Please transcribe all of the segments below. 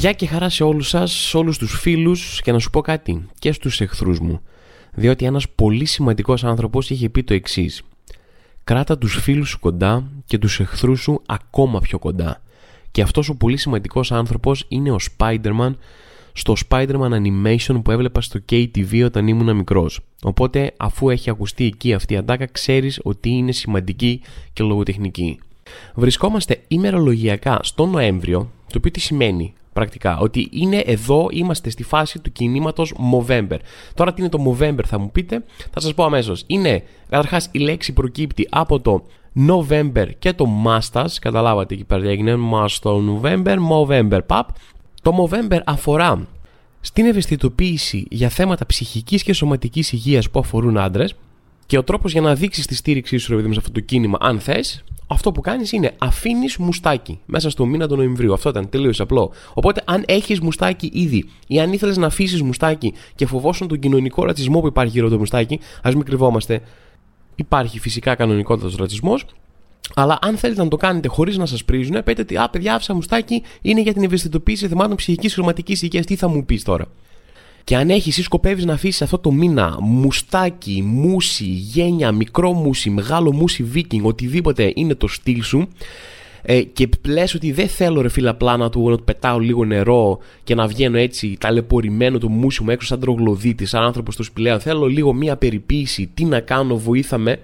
Γεια και χαρά σε όλους σας, σε όλους τους φίλους και να σου πω κάτι και στους εχθρούς μου. Διότι ένας πολύ σημαντικός άνθρωπος είχε πει το εξής. Κράτα τους φίλους σου κοντά και τους εχθρούς σου ακόμα πιο κοντά. Και αυτός ο πολύ σημαντικός άνθρωπος είναι ο Spider-Man στο Spider-Man Animation που έβλεπα στο KTV όταν ήμουν μικρός. Οπότε αφού έχει ακουστεί εκεί αυτή η αντάκα ξέρεις ότι είναι σημαντική και λογοτεχνική. Βρισκόμαστε ημερολογιακά στο Νοέμβριο, το οποίο τι σημαίνει; Πρακτικά. Ότι είναι εδώ, είμαστε στη φάση του κινήματος Movember. Τώρα τι είναι το Movember, θα μου πείτε, θα σας πω αμέσως. Είναι, καταρχάς, η λέξη προκύπτει από το November και το Mastas. Καταλάβατε εκεί πέρα έγινε. Masto November, Movember, pap. Το Movember αφορά στην ευαισθητοποίηση για θέματα ψυχικής και σωματικής υγείας που αφορούν άντρες. Και ο τρόπος για να δείξεις τη στήριξή σου, ρε σε αυτό το κίνημα, αν θες, αυτό που κάνεις είναι αφήνεις μουστάκι μέσα στο μήνα του Νοεμβρίου. Αυτό ήταν τελείως απλό. Οπότε, αν έχεις μουστάκι ήδη ή αν ήθελες να αφήσεις μουστάκι και φοβόσουν τον κοινωνικό ρατσισμό που υπάρχει γύρω από το μουστάκι, ας μην κρυβόμαστε. Υπάρχει φυσικά κανονικότατος ρατσισμός. Αλλά αν θέλετε να το κάνετε χωρίς να σας πρίζουν, πείτε ότι Α, παιδιά, άφησα μουστάκι είναι για την ευαισθητοποίηση θεμάτων ψυχικής χρηματική υγεία. Τι θα μου πεις τώρα; Και αν έχεις ή σκοπεύεις να αφήσεις αυτό το μήνα μουστάκι, μουσι, γένια, μικρό μουσι, μεγάλο μουσι, βίκινγκ, οτιδήποτε είναι το στυλ σου, ε, και λε ότι δεν θέλω ρε φίλα απλά να του, να του πετάω λίγο νερό και να βγαίνω έτσι ταλαιπωρημένο το μουσι μου έξω σαν τρογλωδίτης, σαν άνθρωπος στο σπηλαίο. Θέλω λίγο μία περιποίηση, τι να κάνω, βοήθαμε.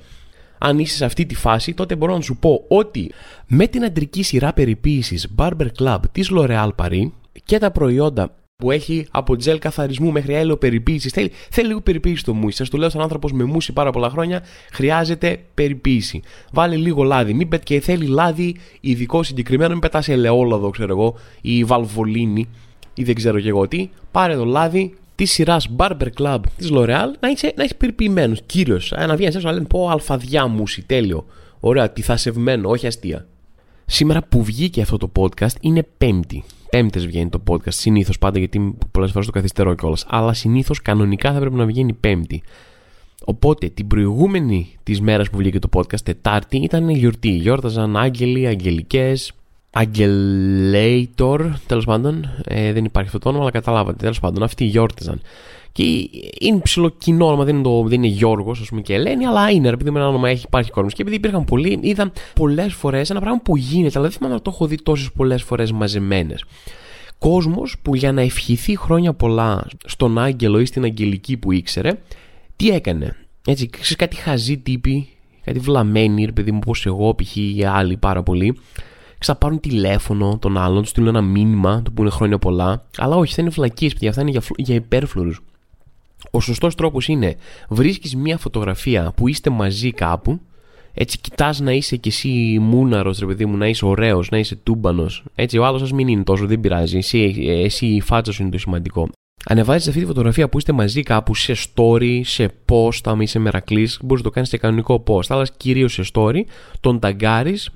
Αν είσαι σε αυτή τη φάση, τότε μπορώ να σου πω ότι με την αντρική σειρά περιποίησης Barber Club της L'Oreal Paris και τα προϊόντα που έχει από τζελ καθαρισμού μέχρι έλαιο περιποίησης. Θέλει, θέλει λίγο περιποίηση το μουσι. Σας το λέω σαν άνθρωπος με μουσι πάρα πολλά χρόνια, χρειάζεται περιποίηση. Βάλε λίγο λάδι. Μην πετ και θέλει λάδι ειδικό συγκεκριμένο, μην πετάς ελαιόλαδο, ξέρω εγώ, ή βαλβολίνη ή δεν ξέρω και εγώ τι. Πάρε το λάδι της σειράς Barber Club της L'Oreal να είσαι, να έχει περιποιημένος. Κύριος. Να βγαίνει έξω να λένε πω αλφαδιά μουσι, τέλειο. Ωραία, τυθασευμένο, όχι αστεία. Σήμερα που βγήκε αυτό το podcast είναι Πέμπτη. Πέμπτες βγαίνει το podcast. Συνήθως πάντα γιατί πολλές φορές το καθυστερώ κιόλας. Αλλά συνήθως κανονικά θα πρέπει να βγαίνει Πέμπτη. Οπότε την προηγούμενη της μέρας που βγήκε το podcast, Τετάρτη, ήταν γιορτή. Γιόρταζαν άγγελοι, αγγελικές, Αγγελέιτορ, τέλος πάντων. Ε, δεν υπάρχει αυτό το όνομα, αλλά καταλάβατε. Τέλος πάντων, αυτοί γιόρταζαν. Και είναι ψηλό κοινό όνομα, δεν είναι, το, δεν είναι Γιώργος, ας πούμε, και Ελένη, αλλά είναι, επειδή με ένα όνομα έχει υπάρχει κόσμος. Και επειδή υπήρχαν πολλοί, είδα πολλές φορές ένα πράγμα που γίνεται, αλλά δεν θυμάμαι να το έχω δει τόσες πολλές φορές μαζεμένες. Κόσμος που για να ευχηθεί χρόνια πολλά στον Άγγελο ή στην Αγγελική που ήξερε, τι έκανε. Έτσι, ξέρεις κάτι χαζή τύπη, κάτι βλαμμένη, ρε παιδί μου, όπως εγώ, π.χ. ή άλλοι πάρα πολλοί, θα πάρουν τηλέφωνο τον άλλον, τους στείλουν ένα μήνυμα, του πούνε χρόνια πολλά. Αλλά όχι, θα είναι φλακίε, παιδιά, αυτά είναι για, για υπέρφλουρους. Ο σωστός τρόπος είναι βρίσκεις μια φωτογραφία που είστε μαζί κάπου έτσι κοιτάς να είσαι κι εσύ μούναρος ρε παιδί μου, να είσαι ωραίος, να είσαι τούμπανος Έτσι ο άλλος σας μην είναι τόσο, δεν πειράζει, εσύ, εσύ η φάτσα σου είναι το σημαντικό Ανεβάζεις αυτή τη φωτογραφία που είστε μαζί κάπου σε story, σε post, άμα είσαι μερακλής, μπορείς να το κάνεις σε κανονικό post, αλλά κυρίως σε story, τον ταγκάρεις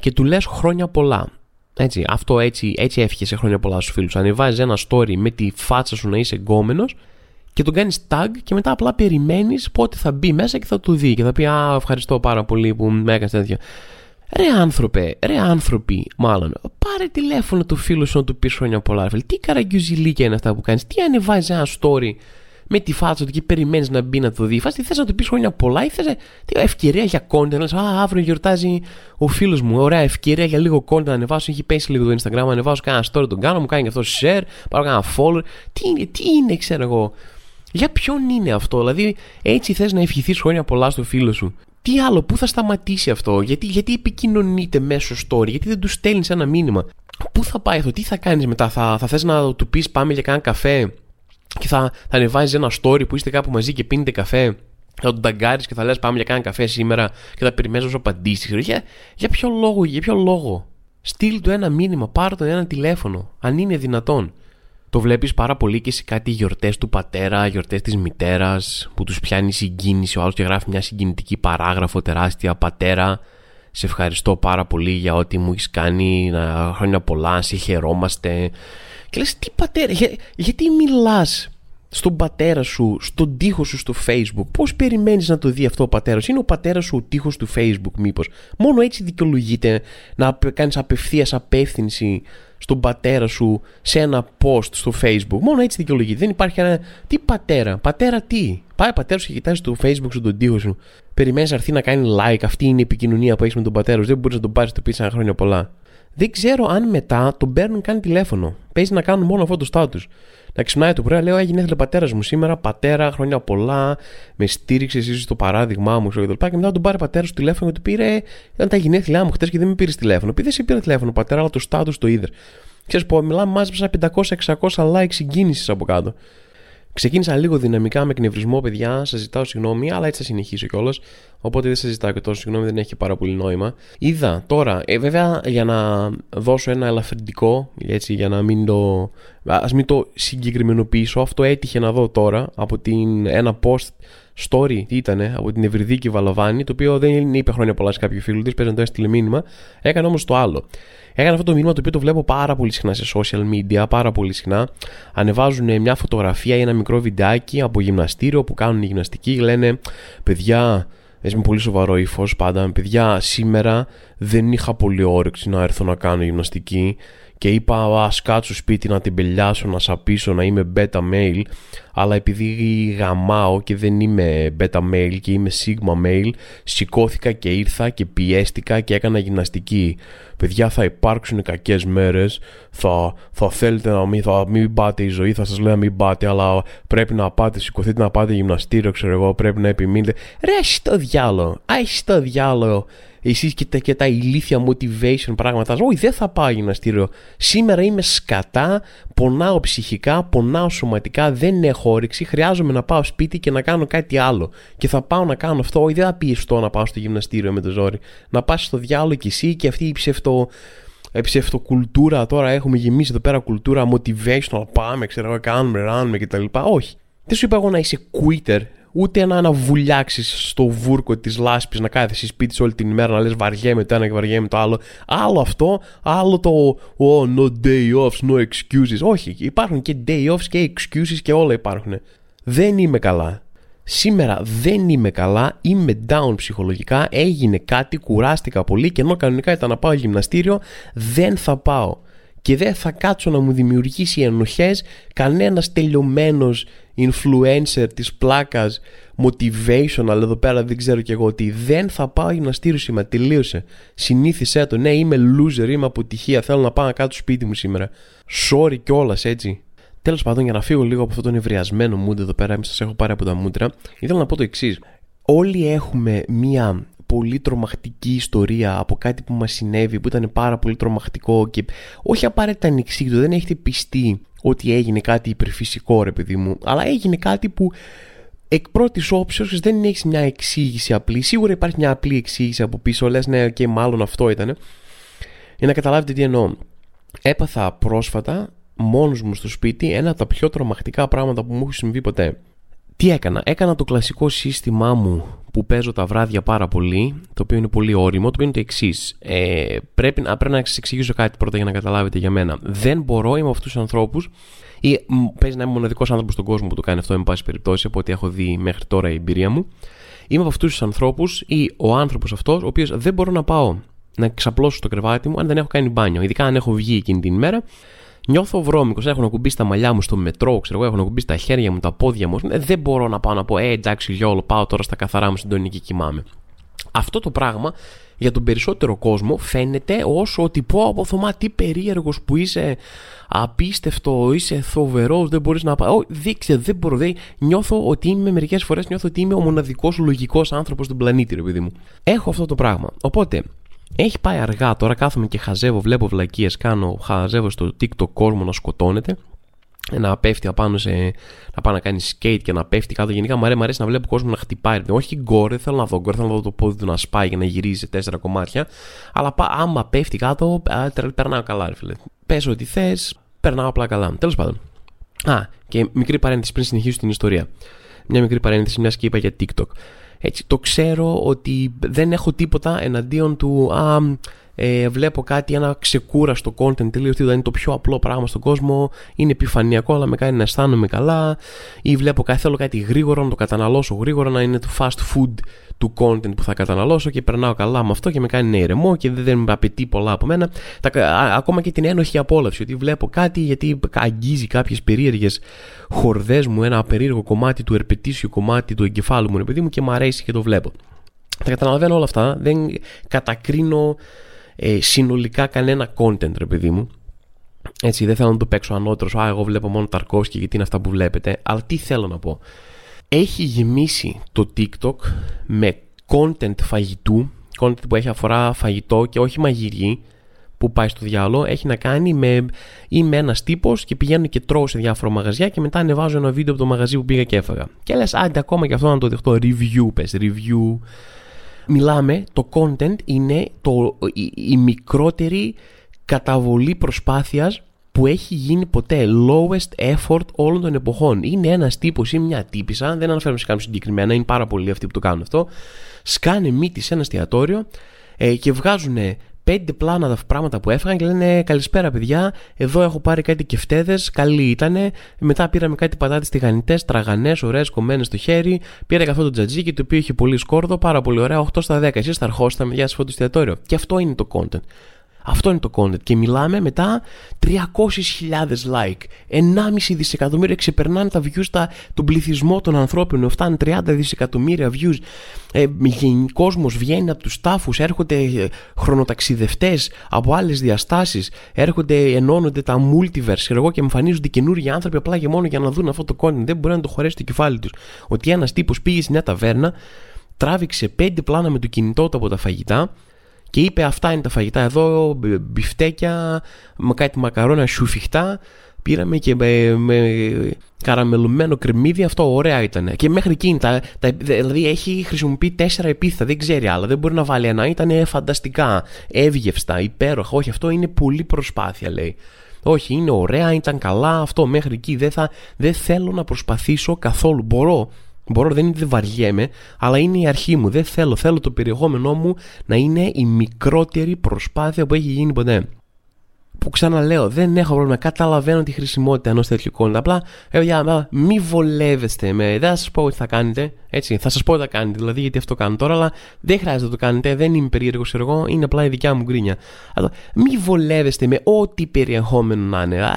και του λες χρόνια πολλά. Έτσι, αυτό έτσι, έτσι εύχεσαι χρόνια πολλά στους φίλους. Ανεβάζεις ένα story με τη φάτσα σου να είσαι γκόμενος και τον κάνεις tag και μετά απλά περιμένεις πότε θα μπει μέσα και θα του δει και θα πει Α, ευχαριστώ πάρα πολύ που με έκανες τέτοια. Ρε άνθρωπε, ρε άνθρωποι, μάλλον, πάρε τηλέφωνο του φίλου σου να του πεις χρόνια πολλά. Ρε, τι καραγκιουζιλίκια είναι αυτά που κάνεις, τι ανεβάζεις ένα story με τη φάτσα του και περιμένεις να μπει να το δει. Φάση θες να του πεις χρόνια πολλά ή θες τι ευκαιρία για content. Να Α, αύριο γιορτάζει ο φίλος μου. Ωραία ευκαιρία για λίγο content να ανεβάσω. Έχει πέσει λίγο το Instagram, να ανεβάσω κανένα story τον κάνω, μου κάνει και αυτό share, πάρω κανένα follow. Τι είναι, τι είναι, ξέρω εγώ. Για ποιον είναι αυτό, δηλαδή έτσι θες να ευχηθείς χρόνια πολλά στο φίλο σου. Τι άλλο, πού θα σταματήσει αυτό, γιατί, γιατί επικοινωνείτε μέσω story, γιατί δεν του στέλνεις ένα μήνυμα. Πού θα πάει αυτό, τι θα κάνεις μετά, θα, θα θες να του πεις πάμε για κανένα καφέ και θα, θα ανεβάζεις ένα story που είστε κάπου μαζί και πίνετε καφέ. Θα τον ταγκάρεις και θα λες πάμε για κανένα καφέ σήμερα και θα περιμένεις να σου απαντήσει. Για, για ποιο λόγο, για ποιο λόγο; Στείλ του ένα μήνυμα, πάρ το ένα τηλέφωνο, αν είναι δυνατόν. Το βλέπεις πάρα πολύ και σε κάτι γιορτές του πατέρα, γιορτές της μητέρας που τους πιάνει συγκίνηση ο άλλος και γράφει μια συγκινητική παράγραφο τεράστια πατέρα σε ευχαριστώ πάρα πολύ για ό,τι μου έχεις κάνει να χρόνια πολλά, σε χαιρόμαστε και λες τι πατέρα, γιατί μιλάς στον πατέρα σου, στον τοίχο σου στο facebook; Πώς περιμένεις να το δει αυτό ο πατέρας; Είναι ο πατέρας σου ο τοίχος του facebook μήπως; Μόνο έτσι δικαιολογείται να κάνεις απευθείας απεύθυνση στον πατέρα σου σε ένα post στο facebook. Μόνο έτσι δικαιολογεί. Δεν υπάρχει ένα. Τι πατέρα, πατέρα τι; Πάει πατέρας σου και κοιτάζει στο facebook σου τον τοίχο σου. Περιμένεις να έρθει να κάνει like. Αυτή είναι η επικοινωνία που έχεις με τον πατέρα σου. Δεν μπορείς να τον πάρεις το πεις ένα χρόνια πολλά. Δεν ξέρω αν μετά τον παίρνουν καν τηλέφωνο. Παίζει να κάνουν μόνο αυτό το στάτους. Να ξυπνάει το πρωί, λέω: Έγινε έθελε πατέρα μου σήμερα, πατέρα, χρόνια πολλά, με στήριξε εσύ στο παράδειγμά μου, ξέρω και μετά τον πάρει πατέρας του τηλέφωνο και του πήρε. Ήταν τα γενέθλιά μου χτε και δεν με πήρες τηλέφωνο. Επειδή δεν σε πήρε τηλέφωνο, πατέρα, αλλά το στάτους το είδε. Ξέρεις πω, μιλάμε, μάζεψα 500-600 likes συγκίνησης από κάτω. Ξεκίνησα λίγο δυναμικά με εκνευρισμό, παιδιά. Σας ζητάω συγγνώμη, αλλά έτσι θα συνεχίσω κιόλας. Οπότε δεν σας ζητάω και τόσο συγγνώμη, δεν έχει πάρα πολύ νόημα. Είδα τώρα, ε, βέβαια για να δώσω ένα ελαφρυντικό, έτσι, για να μην το. Α μην το συγκεκριμενοποιήσω, αυτό έτυχε να δω τώρα από την, ένα post story, τι ήταν, από την Ευρυδίκη Βαλαβάνη, το οποίο δεν είπε χρόνια πολλά σε κάποιο φίλο της, παίζει να το έστειλε μήνυμα. Έκανε όμως το άλλο. Έκανε αυτό το μήνυμα το οποίο το βλέπω πάρα πολύ συχνά σε social media, πάρα πολύ συχνά. Ανεβάζουν μια φωτογραφία ή ένα μικρό βιντεάκι από γυμναστήριο που κάνουν γυμναστική. Λένε, παιδιά, έτσι με πολύ σοβαρό ύφος πάντα, παιδιά, σήμερα δεν είχα πολύ όρεξη να έρθω να κάνω γυμναστική και είπα α κάτσω σπίτι να την πελιάσω, να σαπίσω, να είμαι beta male αλλά επειδή γαμάω και δεν είμαι beta male και είμαι sigma male σηκώθηκα και ήρθα και πιέστηκα και έκανα γυμναστική. Παιδιά θα υπάρξουν κακές μέρες. Θα, θα θέλετε να μην, θα μην πάτε η ζωή θα σας λέω να μην πάτε αλλά πρέπει να πάτε σηκωθείτε να πάτε γυμναστήριο ξέρω εγώ πρέπει να επιμείνετε. Ρε στο διάλογο, άι στο διάλογο εσεί και, τα, και τα ηλίθια motivation πράγματα. Όχι, δεν θα πάω γυμναστήριο. Σήμερα είμαι σκατά, πονάω ψυχικά, πονάω σωματικά, δεν έχω όρεξη. Χρειάζομαι να πάω σπίτι και να κάνω κάτι άλλο. Και θα πάω να κάνω αυτό. Όχι, δεν θα πιεστώ να πάω στο γυμναστήριο με το ζόρι. Να πας στο διάλογο κι εσύ και αυτή η ψευτο ψευτοκουλτούρα τώρα έχουμε γεμίσει εδώ πέρα κουλτούρα motivational πάμε ξέρω κάνουμε ράνουμε κτλ όχι δεν σου είπα εγώ να είσαι quitter ούτε να, να βουλιάξει στο βούρκο της λάσπης, να κάθεσαι σπίτι όλη την ημέρα να λες βαριέμαι το ένα και βαριέμαι το άλλο. Άλλο αυτό, άλλο το oh, no day offs, no excuses. Όχι, υπάρχουν και day offs και excuses και όλα υπάρχουν. Δεν είμαι καλά. Σήμερα δεν είμαι καλά, είμαι down ψυχολογικά, έγινε κάτι, κουράστηκα πολύ και ενώ κανονικά ήταν να πάω γυμναστήριο, δεν θα πάω και δεν θα κάτσω να μου δημιουργήσει ενοχές κανένας τελειωμένος influencer της πλάκας motivational εδώ πέρα δεν ξέρω και εγώ ότι δεν θα πάω γυμναστήριο σήμερα τελείωσε. Συνήθισέ το ναι είμαι loser είμαι αποτυχία θέλω να πάω να κάτσω σπίτι μου σήμερα. Sorry κιόλας έτσι. Τέλος πάντων, για να φύγω λίγο από αυτόν τον ευριασμένο mood εδώ πέρα, σας έχω πάρει από τα μούτρα, ήθελα να πω το εξής. Όλοι έχουμε μία πολύ τρομακτική ιστορία από κάτι που μας συνέβη που ήταν πάρα πολύ τρομακτικό και όχι απαραίτητα ανεξήγητο, δεν έχετε πιστεί ότι έγινε κάτι υπερφυσικό ρε παιδί μου, αλλά έγινε κάτι που εκ πρώτης όψεως δεν έχει μια εξήγηση απλή. Σίγουρα υπάρχει μια απλή εξήγηση από πίσω, λες ναι, και μάλλον αυτό ήταν. Για να καταλάβετε τι εννοώ. Έπαθα πρόσφατα μόνος μου στο σπίτι ένα από τα πιο τρομακτικά πράγματα που μου έχουν συμβεί ποτέ. Τι έκανα, έκανα το κλασικό σύστημά μου που παίζω τα βράδια πάρα πολύ, το οποίο είναι πολύ όριμο, το οποίο είναι το εξής. Ε, πρέπει, πρέπει να σας εξηγήσω κάτι πρώτα για να καταλάβετε για μένα. Δεν μπορώ, είμαι από αυτούς τους ανθρώπους, ή παίζει να είμαι μοναδικός άνθρωπος στον κόσμο που το κάνει αυτό, εν πάση περιπτώσει, από ό,τι έχω δει μέχρι τώρα η εμπειρία μου. Είμαι από αυτούς τους ανθρώπους ή ο άνθρωπος αυτός, ο οποίος δεν μπορώ να πάω να ξαπλώσω στο κρεβάτι μου αν δεν έχω κάνει μπάνιο. Ειδικά αν έχω βγει εκείνη την ημέρα Νιώθω βρώμικος. Έχω να κουμπίσει τα μαλλιά μου στο μετρό, ξέρω εγώ, έχω να κουμπίσει τα χέρια μου, τα πόδια μου. Ε, δεν μπορώ να πάω να πω, Ε, εντάξει, λιόλο, πάω τώρα στα καθαρά μου συντονή και κοιμάμαι. Αυτό το πράγμα για τον περισσότερο κόσμο φαίνεται όσο ότι πω από Θωμά τι περίεργος που είσαι απίστευτο, είσαι θοβερός, δεν μπορείς να πάω. Δείξε, δεν μπορώ. Δεν... Νιώθω ότι είμαι μερικές φορές νιώθω ότι είμαι ο μοναδικός λογικός άνθρωπος στον πλανήτη, ρε παιδί μου. Έχω αυτό το πράγμα. Οπότε, έχει πάει αργά τώρα, κάθομαι και χαζεύω, βλέπω βλακίες, κάνω, χαζεύω στο TikTok κόσμο να σκοτώνεται. Να πέφτει απάνω σε. να πάει να κάνει skate και να πέφτει κάτω. Γενικά μου αρέσει να βλέπω κόσμο να χτυπάει. Όχι γκόρ, δεν θέλω να δω γκόρ, θέλω να δω το πόδι του να σπάει και να γυρίζει σε τέσσερα κομμάτια. Αλλά άμα πέφτει κάτω, περνάω καλά, ρε φίλε. Πες ό,τι θες, περνάω απλά καλά. Τέλος πάντων. Α, και μικρή παρένθεση πριν συνεχίσω την ιστορία. Μια μικρή παρένθεση, μιας και είπα για TikTok. Έτσι, το ξέρω ότι δεν έχω τίποτα εναντίον του «Α, ε, βλέπω κάτι, ένα ξεκούραστο content τελείω δηλαδή είναι το πιο απλό πράγμα στον κόσμο, είναι επιφανειακό, αλλά με κάνει να αισθάνομαι καλά, ή βλέπω κάτι, θέλω κάτι γρήγορο, να το καταναλώσω γρήγορα, να είναι το fast food του content που θα καταναλώσω και περνάω καλά με αυτό και με κάνει να ηρεμό και δεν με απαιτεί πολλά από μένα. Τα, ακόμα και την ένοχη απόλαυση, ότι βλέπω κάτι γιατί αγγίζει κάποιες περίεργες χορδές μου, ένα περίεργο κομμάτι του ερπετήσιου κομμάτι του εγκεφάλου μου, επειδή μου και μου αρέσει και το βλέπω. Τα καταλαβαίνω όλα αυτά, δεν κατακρίνω ε, συνολικά κανένα content, ρε παιδί μου. Έτσι, δεν θέλω να το παίξω ανώτερος. Α, εγώ βλέπω μόνο Ταρκόσκι γιατί είναι αυτά που βλέπετε. Αλλά τι θέλω να πω. Έχει γεμίσει το TikTok με content φαγητού, content που έχει αφορά φαγητό και όχι μαγειρί, που πάει στο διάλογο έχει να κάνει με. Είμαι ένας τύπος και πηγαίνω και τρώω σε διάφορα μαγαζιά και μετά ανεβάζω ένα βίντεο από το μαγαζί που πήγα και έφαγα. Και λες, άντε ακόμα και αυτό να το δεχτώ. Review, πες, review. Μιλάμε, το content είναι το, η, η μικρότερη καταβολή προσπάθειας που έχει γίνει ποτέ lowest effort όλων των εποχών. Είναι ένας τύπος ή μια τύπησα, δεν αναφέρομαι σε κάποιον συγκεκριμένα, είναι πάρα πολλοί αυτοί που το κάνουν αυτό. Σκάνε μύτη σε ένα εστιατόριο ε, και βγάζουν πέντε πλάνα τα πράγματα που έφαγαν και λένε Καλησπέρα, παιδιά. Εδώ έχω πάρει κάτι κεφτέδες. Καλή ήτανε. Μετά πήραμε κάτι πατάτες τηγανιτές, τραγανές, ωραίες, κομμένες στο χέρι. Πήρα και αυτό το τζατζίκι το οποίο είχε πολύ σκόρδο. Πάρα πολύ ωραία. 8 στα 10. Εσείς θα αρχόσετε με διάσημο το εστιατόριο. Και αυτό είναι το content. Αυτό είναι το content. Και μιλάμε μετά 300.000 like. 1,5 δισεκατομμύρια ξεπερνάνε τα views τα, τον πληθυσμό των ανθρώπων. Φτάνουν 30 δισεκατομμύρια views. Ε, κόσμος βγαίνει από τους τάφους, έρχονται ε, χρονοταξιδευτές από άλλες διαστάσεις. Έρχονται, ενώνονται τα multiverse. Εγώ και εμφανίζονται καινούργιοι άνθρωποι απλά και μόνο για να δουν αυτό το content. Δεν μπορεί να το χωρέσει το κεφάλι τους. Ότι ένας τύπος πήγε σε μια ταβέρνα, τράβηξε πέντε πλάνα με το κινητό του από τα φαγητά και είπε αυτά είναι τα φαγητά εδώ, μπιφτέκια, με κάτι μακαρόνα σουφιχτά, πήραμε και με, με καραμελωμένο κρεμμύδι, αυτό ωραία ήταν. Και μέχρι εκείνη, τα, τα, δηλαδή έχει χρησιμοποιεί τέσσερα επίθετα, δεν ξέρει άλλα, δεν μπορεί να βάλει ένα, ήταν φανταστικά, εύγευστα, υπέροχα, όχι αυτό είναι πολύ προσπάθεια λέει. Όχι, είναι ωραία, ήταν καλά, αυτό μέχρι εκεί δεν, θα, δεν θέλω να προσπαθήσω καθόλου, μπορώ Μπορώ, δεν είναι δεν βαριέμαι, αλλά είναι η αρχή μου. Δεν θέλω. Θέλω το περιεχόμενό μου να είναι η μικρότερη προσπάθεια που έχει γίνει ποτέ που ξαναλέω, δεν έχω πρόβλημα. Καταλαβαίνω τη χρησιμότητα ενός τέτοιου content. Απλά, παιδιά, μη βολεύεστε με. Δεν θα σας πω τι θα κάνετε. Έτσι, θα σας πω τι θα κάνετε, δηλαδή γιατί αυτό κάνω τώρα, αλλά δεν χρειάζεται να το κάνετε. Δεν είμαι περίεργος εγώ, είναι απλά η δικιά μου γκρίνια. Αλλά μη βολεύεστε με ό,τι περιεχόμενο να είναι.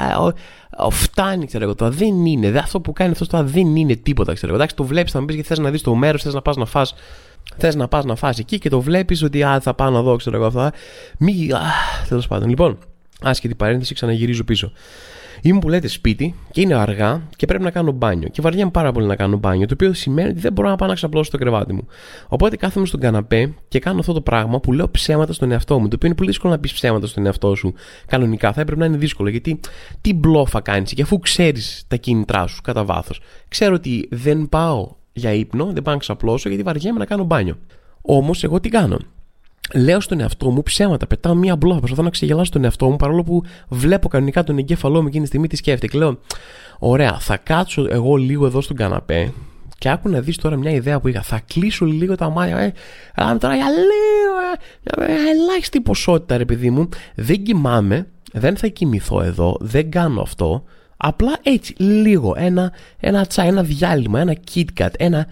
φτάνει, ξέρω εγώ, τώρα δεν είναι. Δε, αυτό που κάνει αυτός τώρα δεν είναι τίποτα, ξέρω εγώ. Εντάξει, το βλέπεις, θα μου πεις γιατί θες να δεις το μέρος, θες να πας να φας Θες να πας να φας εκεί και το βλέπεις ότι α, θα πάω να δω, ξέρω εγώ αυτά. Μη. Τέλος πάντων. Λοιπόν, Άσχετη παρένθεση, ξαναγυρίζω πίσω. Είμαι που λέτε σπίτι και είναι αργά και πρέπει να κάνω μπάνιο. Και βαριέμαι πάρα πολύ να κάνω μπάνιο, το οποίο σημαίνει ότι δεν μπορώ να πάω να ξαπλώσω το κρεβάτι μου. Οπότε κάθομαι στον καναπέ και κάνω αυτό το πράγμα που λέω ψέματα στον εαυτό μου. Το οποίο είναι πολύ δύσκολο να πεις ψέματα στον εαυτό σου. Κανονικά θα έπρεπε να είναι δύσκολο γιατί τι μπλόφα κάνεις και αφού ξέρεις τα κίνητρά σου κατά βάθος. Ξέρω ότι δεν πάω για ύπνο, δεν πάω να ξαπλώσω γιατί βαριέμαι να κάνω μπάνιο. Όμως εγώ τι κάνω; Λέω στον εαυτό μου ψέματα. Πετάω μία μπλόχα. Προσπαθώ να ξεγελάσω τον εαυτό μου παρόλο που βλέπω κανονικά τον εγκέφαλό μου εκείνη τη στιγμή τι σκέφτεται. Και λέω, Ωραία, θα κάτσω εγώ λίγο εδώ στον καναπέ και άκου να δεις τώρα μια ιδέα που είχα. Θα κλείσω λίγο τα μάτια. Ε, τώρα για λίγο. Ε, ελάχιστη ποσότητα, ρε παιδί μου. Δεν κοιμάμαι. Δεν θα κοιμηθώ εδώ. Δεν κάνω αυτό. Απλά έτσι, λίγο. Ένα, ένα τσάι, ένα διάλειμμα, ένα KitKat, ένα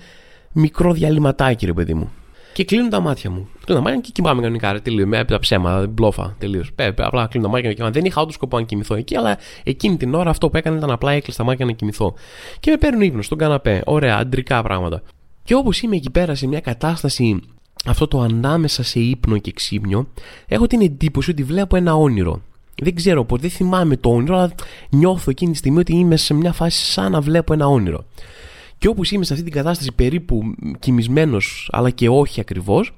μικρό διαλυματάκι, ρε παιδί μου. Και κλείνω τα μάτια μου. Κλείνω τα μάτια και κοιμάμαι κανονικά. Ρε, τελείως. Με τα ψέμα, μπλόφα. Τελείως. Απλά κλείνω τα μάτια και κοιμάμαι. Δεν είχα όντω σκοπό να κοιμηθώ εκεί, αλλά εκείνη την ώρα αυτό που έκανε ήταν απλά έκλεισα τα μάτια να κοιμηθώ. Και με παίρνουν ύπνος στον καναπέ. Ωραία, αντρικά πράγματα. Και όπως είμαι εκεί πέρα σε μια κατάσταση αυτό το ανάμεσα σε ύπνο και ξύπνιο, έχω την εντύπωση ότι βλέπω ένα όνειρο. Δεν ξέρω πώς, δεν θυμάμαι το όνειρο, αλλά νιώθω εκείνη τη στιγμή ότι είμαι σε μια φάση σαν να βλέπω ένα όνειρο. Και όπου είμαι σε αυτή την κατάσταση περίπου κοιμισμένος, αλλά και όχι ακριβώς,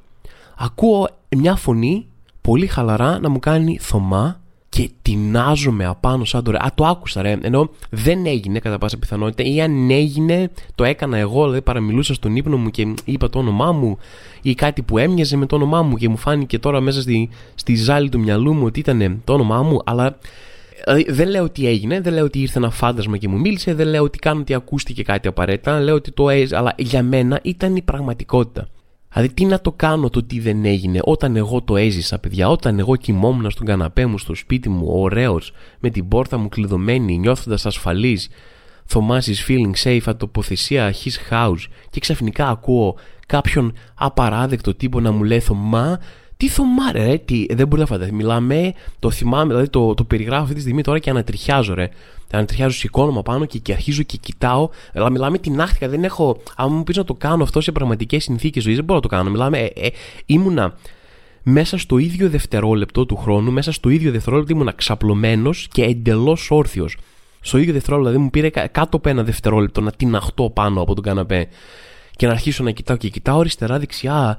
ακούω μια φωνή πολύ χαλαρά να μου κάνει θωμά και τεινάζομαι απάνω σαν το ρε. Α, το άκουσα ρε. Ενώ δεν έγινε κατά πάσα πιθανότητα, ή αν έγινε, το έκανα εγώ. Δηλαδή παραμιλούσα στον ύπνο μου και είπα το όνομά μου, ή κάτι που έμοιαζε με το όνομά μου και μου φάνηκε τώρα μέσα στη, στη ζάλη του μυαλού μου ότι ήταν το όνομά μου, αλλά Δηλαδή, δεν λέω ότι έγινε, δεν λέω ότι ήρθε ένα φάντασμα και μου μίλησε, δεν λέω ότι κάνω ότι ακούστηκε κάτι απαραίτητα, λέω ότι το έζησα, αλλά για μένα ήταν η πραγματικότητα. Δηλαδή, τι να το κάνω το τι δεν έγινε όταν εγώ το έζησα, παιδιά. Όταν εγώ κοιμόμουν στον καναπέ μου, στο σπίτι μου, ωραίος, με την πόρτα μου κλειδωμένη, νιώθοντας ασφαλής, Θωμάσης feeling safe, τοποθεσία his house και ξαφνικά ακούω κάποιον απαράδεκτο τύπο να μου λέει Θωμά, τι Θωμά ρε, τι, δεν μπορεί να φανταστείς. Μιλάμε, το θυμάμαι, δηλαδή το, το περιγράφω αυτή τη στιγμή τώρα και ανατριχιάζω ρε. Ανατριχιάζω, σηκώνομαι πάνω και, και αρχίζω και κοιτάω. Αλλά μιλάμε την άχθηκα, δεν έχω. Αν μου πεις να το κάνω αυτό σε πραγματικές συνθήκες ζωής, δεν μπορώ να το κάνω. Μιλάμε, ε, ε, ήμουνα μέσα στο ίδιο δευτερόλεπτο του χρόνου, μέσα στο ίδιο δευτερόλεπτο ήμουνα ξαπλωμένος και εντελώς όρθιος στο ίδιο δευτερόλεπτο, δηλαδή μου πήρε κάτω από ένα δευτερόλεπτο να τυναχτώ πάνω από τον καναπέ και να αρχίσω να κοιτάω και κοιτάω αριστερά-δεξιά.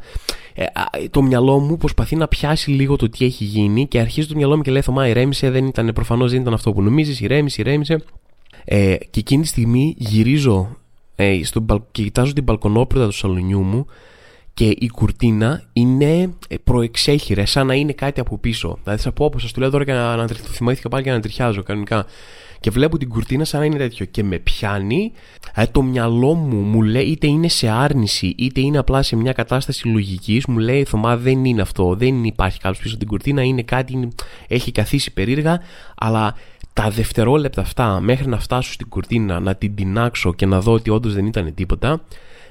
Ε, το μυαλό μου προσπαθεί να πιάσει λίγο το τι έχει γίνει και αρχίζει το μυαλό μου και λέει: Θωμά, ηρέμησε, δεν ήταν, προφανώς δεν ήταν αυτό που νομίζεις, ηρέμησε, ηρέμησε. Ε, και εκείνη τη στιγμή γυρίζω ε, στο, και κοιτάζω την μπαλκονόπριδα του σαλονιού μου και η κουρτίνα είναι ε, προεξέχειρε, σαν να είναι κάτι από πίσω. Δηλαδή, θα πω όπως σας το λέω τώρα και να, να, το θυμήθηκα πάλι και να τριχιάζω κανονικά και βλέπω την κουρτίνα σαν να είναι τέτοιο και με πιάνει ε, το μυαλό μου μου λέει είτε είναι σε άρνηση είτε είναι απλά σε μια κατάσταση λογικής μου λέει Θωμά δεν είναι αυτό δεν υπάρχει κάποιος πίσω την κουρτίνα είναι κάτι έχει καθίσει περίεργα αλλά τα δευτερόλεπτα αυτά μέχρι να φτάσω στην κουρτίνα να την τεινάξω και να δω ότι όντως δεν ήταν τίποτα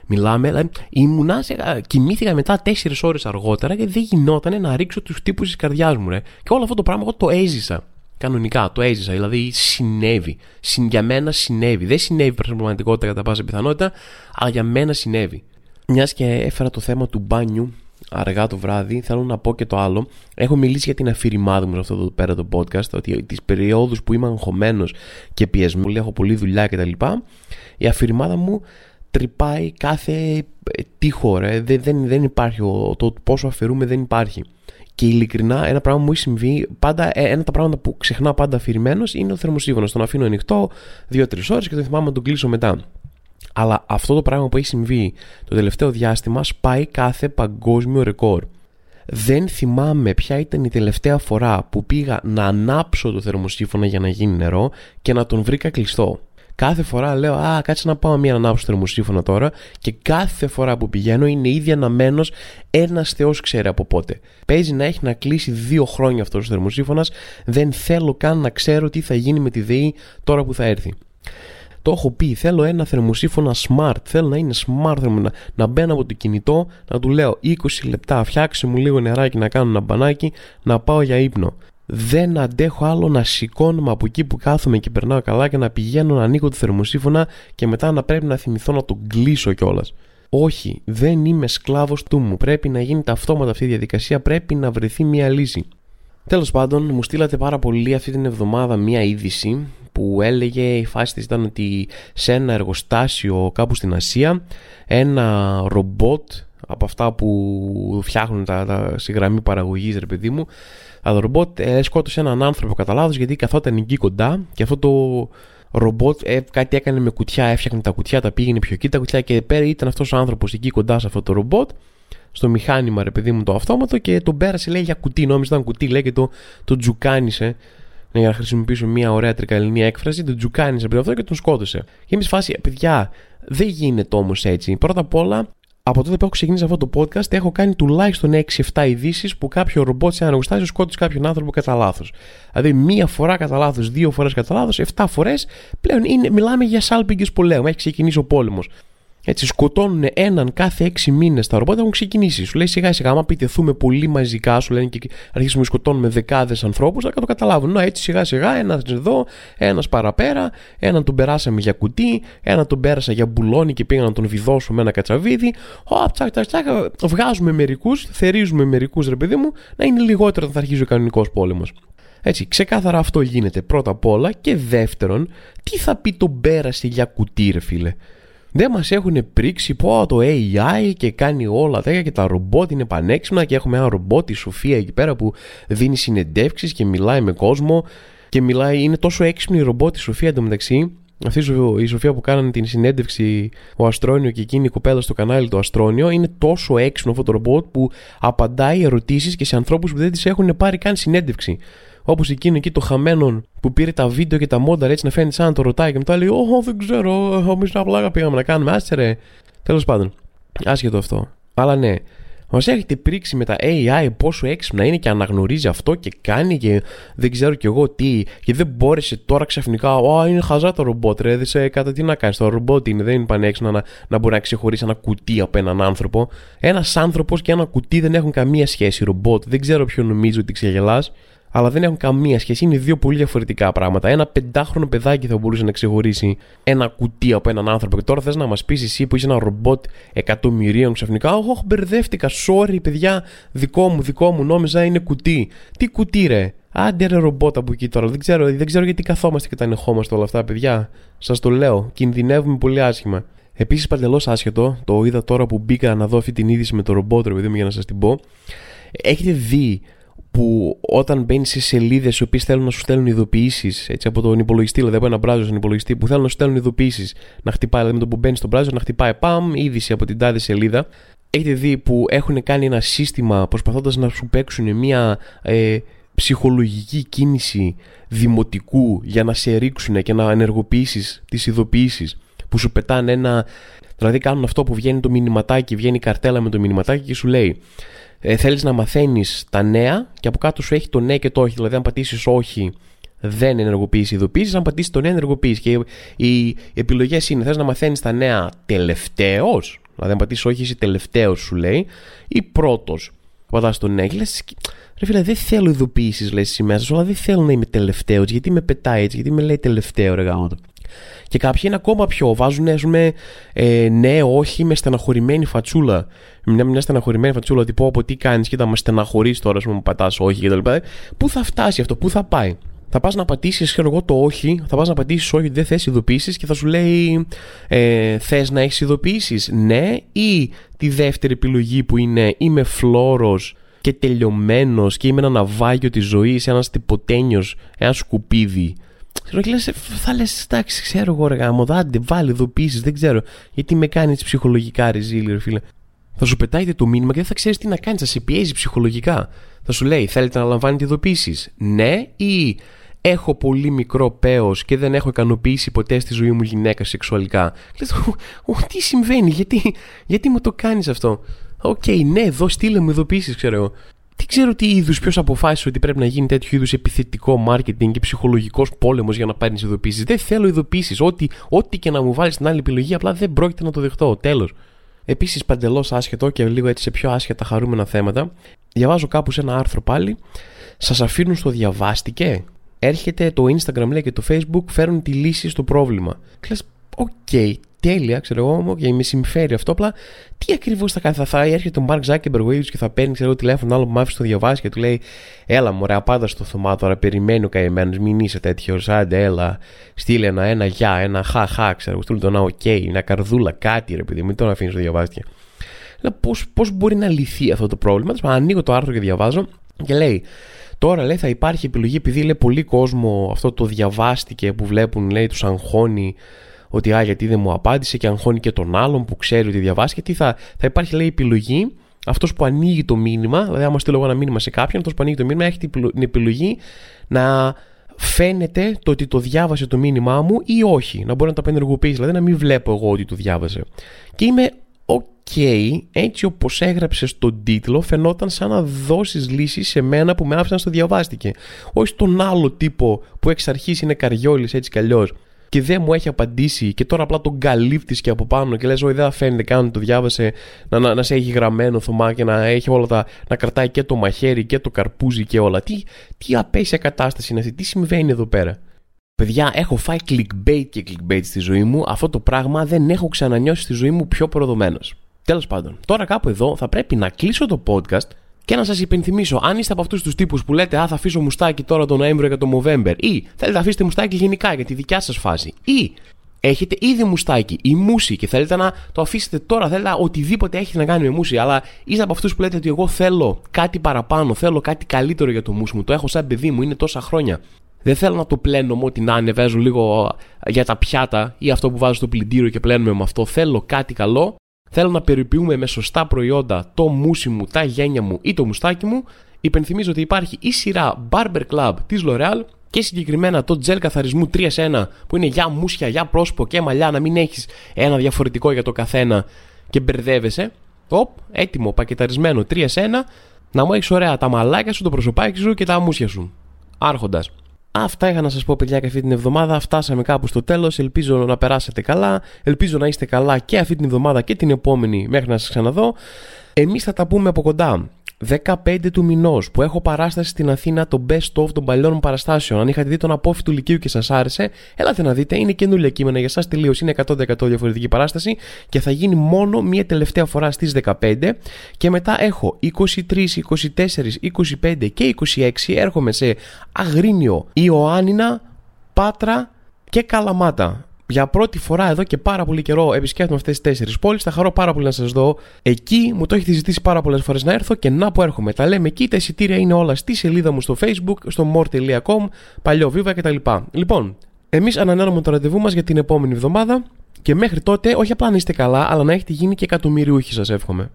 Μιλάμε, δηλαδή, ήμουνα, σε, κοιμήθηκα μετά 4 ώρες αργότερα και δεν γινόταν να ρίξω τους τύπους της καρδιάς μου, ρε. Και όλο αυτό το πράγμα εγώ το έζησα. Κανονικά το έζησα, δηλαδή συνέβη. Συν, για μένα συνέβη. Δεν συνέβη στην πραγματικότητα κατά πάσα πιθανότητα, αλλά για μένα συνέβη. Μιας και έφερα το θέμα του μπάνιου αργά το βράδυ, θέλω να πω και το άλλο. Έχω μιλήσει για την αφηρημάδα μου σε αυτό το πέρα το podcast, ότι τις περιόδους που είμαι αγχωμένος και πιεσμένο, έχω πολλή δουλειά κτλ. Η αφηρημάδα μου τρυπάει κάθε τείχο, ρε. Δεν, δεν, δεν υπάρχει. Το πόσο αφαιρούμε δεν υπάρχει. Και ειλικρινά, ένα πράγμα που μου έχει συμβεί, πάντα, ε, ένα από τα πράγματα που ξεχνάω πάντα αφηρημένος είναι ο θερμοσύμφωνος. Τον αφήνω ανοιχτό δύο-τρεις ώρες και το θυμάμαι να τον κλείσω μετά. Αλλά αυτό το πράγμα που έχει συμβεί το τελευταίο διάστημα σπάει κάθε παγκόσμιο ρεκόρ. Δεν θυμάμαι ποια ήταν η τελευταία φορά που πήγα να ανάψω το θερμοσύφωνα για να γίνει νερό και να τον βρήκα κλειστό. Κάθε φορά λέω, Α, κάτσε να πάω μία ανάψω θερμοσύφωνα τώρα. Και κάθε φορά που πηγαίνω είναι ήδη αναμένος ένας Θεός ξέρει από πότε. Παίζει να έχει να κλείσει δύο χρόνια αυτός ο θερμοσύφωνας. Δεν θέλω καν να ξέρω τι θα γίνει με τη ΔΕΗ τώρα που θα έρθει. Το έχω πει, θέλω ένα θερμοσύφωνα smart. Θέλω να είναι smart, να, να μπαίνω από το κινητό, να του λέω 20 λεπτά, φτιάξε μου λίγο νεράκι να κάνω ένα μπανάκι, να πάω για ύπνο. Δεν αντέχω άλλο να σηκώνομαι από εκεί που κάθομαι και περνάω καλά και να πηγαίνω να ανοίγω το θερμοσύφωνα και μετά να πρέπει να θυμηθώ να τον κλείσω κιόλας. Όχι, δεν είμαι σκλάβος του μου. Πρέπει να γίνεται αυτόματα αυτή η διαδικασία. Πρέπει να βρεθεί μια λύση. Τέλος πάντων, μου στείλατε πάρα πολύ αυτή την εβδομάδα μια είδηση που έλεγε η φάση της ήταν ότι σε ένα εργοστάσιο κάπου στην Ασία ένα ρομπότ από αυτά που φτιάχνουν τα, τα, στη γραμμή παραγωγής ρε παιδί μου αλλά το ρομπότ ε, σκότωσε έναν άνθρωπο κατά λάθος γιατί καθόταν εκεί κοντά και αυτό το ρομπότ ε, κάτι έκανε με κουτιά, έφτιαχνε τα κουτιά, τα πήγαινε πιο εκεί τα κουτιά και πέρα ήταν αυτός ο άνθρωπος εκεί κοντά σε αυτό το ρομπότ στο μηχάνημα ρε παιδί μου το αυτόματο και τον πέρασε λέει για κουτί, νόμιζε ήταν κουτί λέει και το, το τζουκάνισε ναι, για να χρησιμοποιήσω μια ωραία τρικαλινή έκφραση, τον τζουκάνισε πριν αυτό και τον σκότωσε. Και εμείς φάση, παιδιά, δεν γίνεται όμως έτσι. Πρώτα απ' όλα, από τότε που έχω ξεκινήσει αυτό το podcast, έχω κάνει τουλάχιστον 6-7 ειδήσεις που κάποιο ρομπότ σε ένα εργοστάσιο σκότωσε κάποιον άνθρωπο κατά λάθος. Δηλαδή, μία φορά κατά λάθος, δύο φορές κατά λάθος, 7 φορές πλέον είναι, μιλάμε για σάλπιγγε πολέμου. Έχει ξεκινήσει ο πόλεμος. Έτσι, σκοτώνουν έναν κάθε έξι μήνες τα ρομπότ, έχουν ξεκινήσει. Σου λέει σιγά σιγά, άμα πιτεθούμε πολύ μαζικά, σου λένε και αρχίσουμε να σκοτώνουμε δεκάδες ανθρώπους, θα το καταλάβουν. Να έτσι σιγά σιγά, ένας εδώ, ένας παραπέρα, έναν τον περάσαμε για κουτί, έναν τον πέρασα για μπουλόνι και πήγα να τον βιδώσω με ένα κατσαβίδι. Ω, τσακ, τσακ, τσακ, βγάζουμε μερικούς, θερίζουμε μερικούς, ρε παιδί μου, να είναι λιγότερο όταν θα αρχίζει ο κανονικός πόλεμος. Έτσι, ξεκάθαρα αυτό γίνεται πρώτα απ' όλα και δεύτερον, τι θα πει τον πέρασε για κουτί, ρε φίλε; Δεν μας έχουν πρίξει πω το AI και κάνει όλα τέτοια και τα ρομπότ είναι πανέξυπνα και έχουμε ένα ρομπότ η Σοφία εκεί πέρα που δίνει συνεντεύξεις και μιλάει με κόσμο και μιλάει, είναι τόσο έξυπνη η ρομπότ η Σοφία εντωμεταξύ αυτή η Σοφία που κάνανε την συνέντευξη ο Αστρόνιο και εκείνη η κοπέλα στο κανάλι του Αστρόνιο είναι τόσο έξυπνο αυτό το ρομπότ που απαντάει ερωτήσεις και σε ανθρώπους που δεν τις έχουν πάρει καν συνέντευξη. Όπως εκείνο εκεί το χαμένο που πήρε τα βίντεο και τα μόνταρ έτσι να φαίνεται σαν να το ρωτάει και μετά λέει Ω, δεν ξέρω, εμεί απλά πήγαμε να κάνουμε. Άστερε. Τέλος πάντων, άσχετο αυτό. Αλλά ναι, Μας έχετε πρίξει με τα AI πόσο έξυπνα είναι και αναγνωρίζει αυτό και κάνει και δεν ξέρω κι εγώ τι. Και δεν μπόρεσε τώρα ξαφνικά. Ω, είναι χαζά το ρομπότ, ρε. Δεν σε κατά τι να κάνεις. Το ρομπότ είναι, δεν είναι πανέξυπνο να, να μπορεί να ξεχωρίσει ένα κουτί από έναν άνθρωπο. Ένας άνθρωπος και ένα κουτί δεν έχουν καμία σχέση ρομπότ. Δεν ξέρω ποιο νομίζει ότι ξεγελάς αλλά δεν έχουν καμία σχέση. Είναι δύο πολύ διαφορετικά πράγματα. Ένα πεντάχρονο παιδάκι θα μπορούσε να ξεχωρίσει ένα κουτί από έναν άνθρωπο. Και τώρα θες να μας πεις εσύ που είσαι ένα ρομπότ εκατομμυρίων ξαφνικά. Όχι, μπερδεύτηκα. Sorry, παιδιά. Δικό μου, δικό μου. Νόμιζα είναι κουτί. Τι κουτί, ρε; Άντε ρε ρομπότ από εκεί τώρα. Δεν ξέρω, δεν ξέρω γιατί καθόμαστε και τα ενεχόμαστε όλα αυτά, παιδιά. Σας το λέω. Κινδυνεύουμε πολύ άσχημα. Επίσης, παντελώ άσχετο, το είδα τώρα που μπήκα να δω αυτή την είδηση με το ρομπότ, ρε παιδί μου, για να σας την πω. Έχετε δει που όταν μπαίνεις σε σελίδες οι οποίες θέλουν να σου στέλνουν ειδοποιήσεις από τον υπολογιστή, δηλαδή από ένα browser στον υπολογιστή, που θέλουν να σου στέλνουν ειδοποιήσεις, να χτυπάει, δηλαδή με το που μπαίνεις στον browser, να χτυπάει παμ, είδηση από την τάδε σελίδα. Έχετε δει που έχουν κάνει ένα σύστημα προσπαθώντας να σου παίξουν μια ε, ψυχολογική κίνηση δημοτικού για να σε ρίξουν και να ενεργοποιήσεις τις ειδοποιήσεις που σου πετάνε ένα. Δηλαδή κάνουν αυτό που βγαίνει το μηνυματάκι, βγαίνει η καρτέλα με το μηνυματάκι και σου λέει ε, θέλεις να μαθαίνεις τα νέα και από κάτω σου έχει το ναι και το όχι. Δηλαδή αν πατήσεις όχι δεν ενεργοποιήσει ειδοποίηση, αν πατήσεις το ναι ενεργοποιήσει. Και οι, οι επιλογές είναι: θες να μαθαίνεις τα νέα τελευταίο, δηλαδή αν πατήσεις όχι, είσαι τελευταίος, σου λέει, ή πρώτος. Πατάς το ναι, και λες, ρε φίλε, δεν θέλω ειδοποιήσει, λες εσύ μέσα αλλά δεν θέλω να είμαι τελευταίος, γιατί με πετάει έτσι, γιατί με λέει τελευταίο, ρε γάμο. Και κάποιοι είναι ακόμα πιο. Βάζουν, ας πούμε, ε, ναι, όχι, με στεναχωρημένη φατσούλα. Μια, μια στεναχωρημένη φατσούλα, ότι πω από τι κάνεις, κοίτα, με στεναχωρείς τώρα, ας πούμε, πατάς όχι κτλ. Πού θα φτάσει αυτό, πού θα πάει. Θα πας να πατήσεις, ξέρω εγώ, το όχι, θα πας να πατήσεις όχι, δεν θες ειδοποιήσεις και θα σου λέει, ε, θες να έχεις ειδοποιήσεις, ναι, ή τη δεύτερη επιλογή που είναι είμαι φλόρο και τελειωμένος και είμαι ένα ναυάγιο της ζωής, ένας τυποτένιος, ένα σκουπίδι και λες, θα λες, εντάξει, ξέρω εγώ ρε γαμώτο, άντε, βάλε ειδοποιήσεις, δεν ξέρω. Γιατί με κάνεις ψυχολογικά ρεζίλι, ρε φίλε. Θα σου πετάει το μήνυμα και δεν θα ξέρεις τι να κάνεις, θα σε πιέζει ψυχολογικά. Θα σου λέει, θέλετε να λαμβάνετε ειδοποιήσεις. Ναι, ή έχω πολύ μικρό πέος και δεν έχω ικανοποιήσει ποτέ στη ζωή μου γυναίκα σεξουαλικά; Λες, τι συμβαίνει, γιατί, γιατί μου το κάνεις αυτό; OK, okay, ναι, εδώ στείλε μου ειδοποιήσεις, ξέρω εγώ δεν ξέρω τι είδους, ποιος αποφάσισε ότι πρέπει να γίνει τέτοιο είδους επιθετικό marketing και ψυχολογικός πόλεμος για να πάρει ειδοποιήσεις. Δεν θέλω ειδοποιήσεις. Ό,τι, ό,τι και να μου βάλεις στην άλλη επιλογή, απλά δεν πρόκειται να το δεχτώ. Τέλος. Επίσης, παντελώς άσχετο και λίγο έτσι σε πιο άσχετα χαρούμενα θέματα, διαβάζω κάπου σε ένα άρθρο πάλι. Σας αφήνουν στο διαβάστηκε. Έρχεται το Instagram λέει και το Facebook, φέρνουν τη λύση στο πρόβλημα. Και οκ, τέλεια, ξέρω εγώ, και με συμφέρει αυτό. Απλά τι ακριβώς θα κάνει, θα, θα έρχεται ο Mark Zuckerberg ο ίδιος και θα παίρνει ξέρω, τηλέφωνο τον άλλο που μ' άφησε στο διαβάστηκε και του λέει: Έλα, μωρέ, απάντα στο Θωμά τώρα, περιμένει ο καημένος, μην είσαι τέτοιος. Άντε, έλα, στείλε ένα, ένα γεια, ένα χα, χα, ξέρω, στείλε το ένα οκ, μια καρδούλα, κάτι ρε παιδί, μην τον αφήνεις στο διαβάστηκε. Πώς μπορεί να λυθεί αυτό το πρόβλημα. Ανοίγω το άρθρο και διαβάζω και λέει: Τώρα λέει θα υπάρχει επιλογή επειδή λέει πολύ κόσμο αυτό το διαβάστηκε που βλέπουν λέει τους αγχώνει ότι α, γιατί δεν μου απάντησε και αγχώνει και τον άλλον που ξέρει ότι διαβάσει. Γιατί θα, θα υπάρχει, λέει, επιλογή. Αυτός που ανοίγει το μήνυμα, δηλαδή, άμα στείλω εγώ ένα μήνυμα σε κάποιον, αυτός που ανοίγει το μήνυμα έχει την επιλογή να φαίνεται το ότι το διάβασε το μήνυμά μου ή όχι. Να μπορεί να το απενεργοποιήσει, δηλαδή να μην βλέπω εγώ ότι το διάβασε. Και είμαι ok, έτσι όπως έγραψες στον τίτλο, φαινόταν σαν να δώσεις λύση σε μένα που με άφησαν στο διαβάστηκε. Όχι στον άλλο τύπο που εξ αρχής είναι καριόλης έτσι κι αλλιώς και δεν μου έχει απαντήσει και τώρα απλά τον καλύπτεις και από πάνω και λες: Όχι, δεν θα φαίνεται καν το διάβασε να, να, να σε έχει γραμμένο Θωμά και να έχει όλα τα. να κρατάει και το μαχαίρι και το καρπούζι και όλα. Τι, τι απέσια κατάσταση είναι αυτή, τι συμβαίνει εδώ πέρα; Παιδιά, έχω φάει clickbait και clickbait στη ζωή μου. Αυτό το πράγμα δεν έχω ξανανιώσει στη ζωή μου πιο προδομένος. Τέλος πάντων, τώρα κάπου εδώ θα πρέπει να κλείσω το podcast και να σας υπενθυμίσω, αν είστε από αυτούς τους τύπους που λέτε Α, θα αφήσω μουστάκι τώρα τον Νοέμβριο και τον Μοβέμπερ, ή θέλετε να αφήσετε μουστάκι γενικά για τη δικιά σας φάση, ή έχετε ήδη μουστάκι ή μουσι και θέλετε να το αφήσετε τώρα, θέλετε οτιδήποτε έχετε να κάνει με μουσι, αλλά είστε από αυτούς που λέτε ότι εγώ θέλω κάτι παραπάνω, θέλω κάτι καλύτερο για το μουσι μου, το έχω σαν παιδί μου, είναι τόσα χρόνια. Δεν θέλω να το πλένω με ό,τι να ανεβάζω λίγο για τα πιάτα ή αυτό που βάζω στο πλυντήριο και πλένουμε με αυτό. Θέλω κάτι καλό θέλω να περιποιούμε με σωστά προϊόντα το μουσι μου, τα γένια μου ή το μουστάκι μου, υπενθυμίζω ότι υπάρχει η σειρά Barber Club της L'Oreal και συγκεκριμένα το gel καθαρισμού 3 σε 1 που είναι για μουσια, για πρόσωπο και μαλλιά να μην έχεις ένα διαφορετικό για το καθένα και μπερδεύεσαι. Οπ, έτοιμο, πακεταρισμένο 3 σε 1, να μου έχεις ωραία τα μαλάκια σου, το προσωπάκι σου και τα αμούσια σου. Άρχοντας. Αυτά είχα να σας πω, παιδιά, και αυτή την εβδομάδα. Φτάσαμε κάπου στο τέλος. Ελπίζω να περάσετε καλά. Ελπίζω να είστε καλά και αυτή την εβδομάδα και την επόμενη μέχρι να σας ξαναδώ. Εμείς θα τα πούμε από κοντά. 15 του μηνός που έχω παράσταση στην Αθήνα το best of των παλιών μου παραστάσεων. Αν είχατε δει τον απόφυτο Λυκείου και σας άρεσε, έλατε να δείτε. Είναι καινούργια κείμενα για εσά τελείως. Είναι 100% διαφορετική παράσταση και θα γίνει μόνο μία τελευταία φορά στις 15. Και μετά έχω 23, 24, 25 και 26. Έρχομαι σε Αγρίνιο, Ιωάννινα, Πάτρα και Καλαμάτα για πρώτη φορά εδώ και πάρα πολύ καιρό επισκέπτομαι αυτές τις τέσσερις πόλεις. Θα χαρώ πάρα πολύ να σας δω εκεί. Μου το έχετε ζητήσει πάρα πολλές φορές να έρθω και να που έρχομαι. Τα λέμε εκεί. Τα εισιτήρια είναι όλα στη σελίδα μου στο facebook, στο more.com, παλιό βίβα κτλ. Λοιπόν, εμείς ανανεώνουμε το ραντεβού μας για την επόμενη εβδομάδα και μέχρι τότε όχι απλά να είστε καλά, αλλά να έχετε γίνει και εκατομμυριούχοι σας εύχομαι.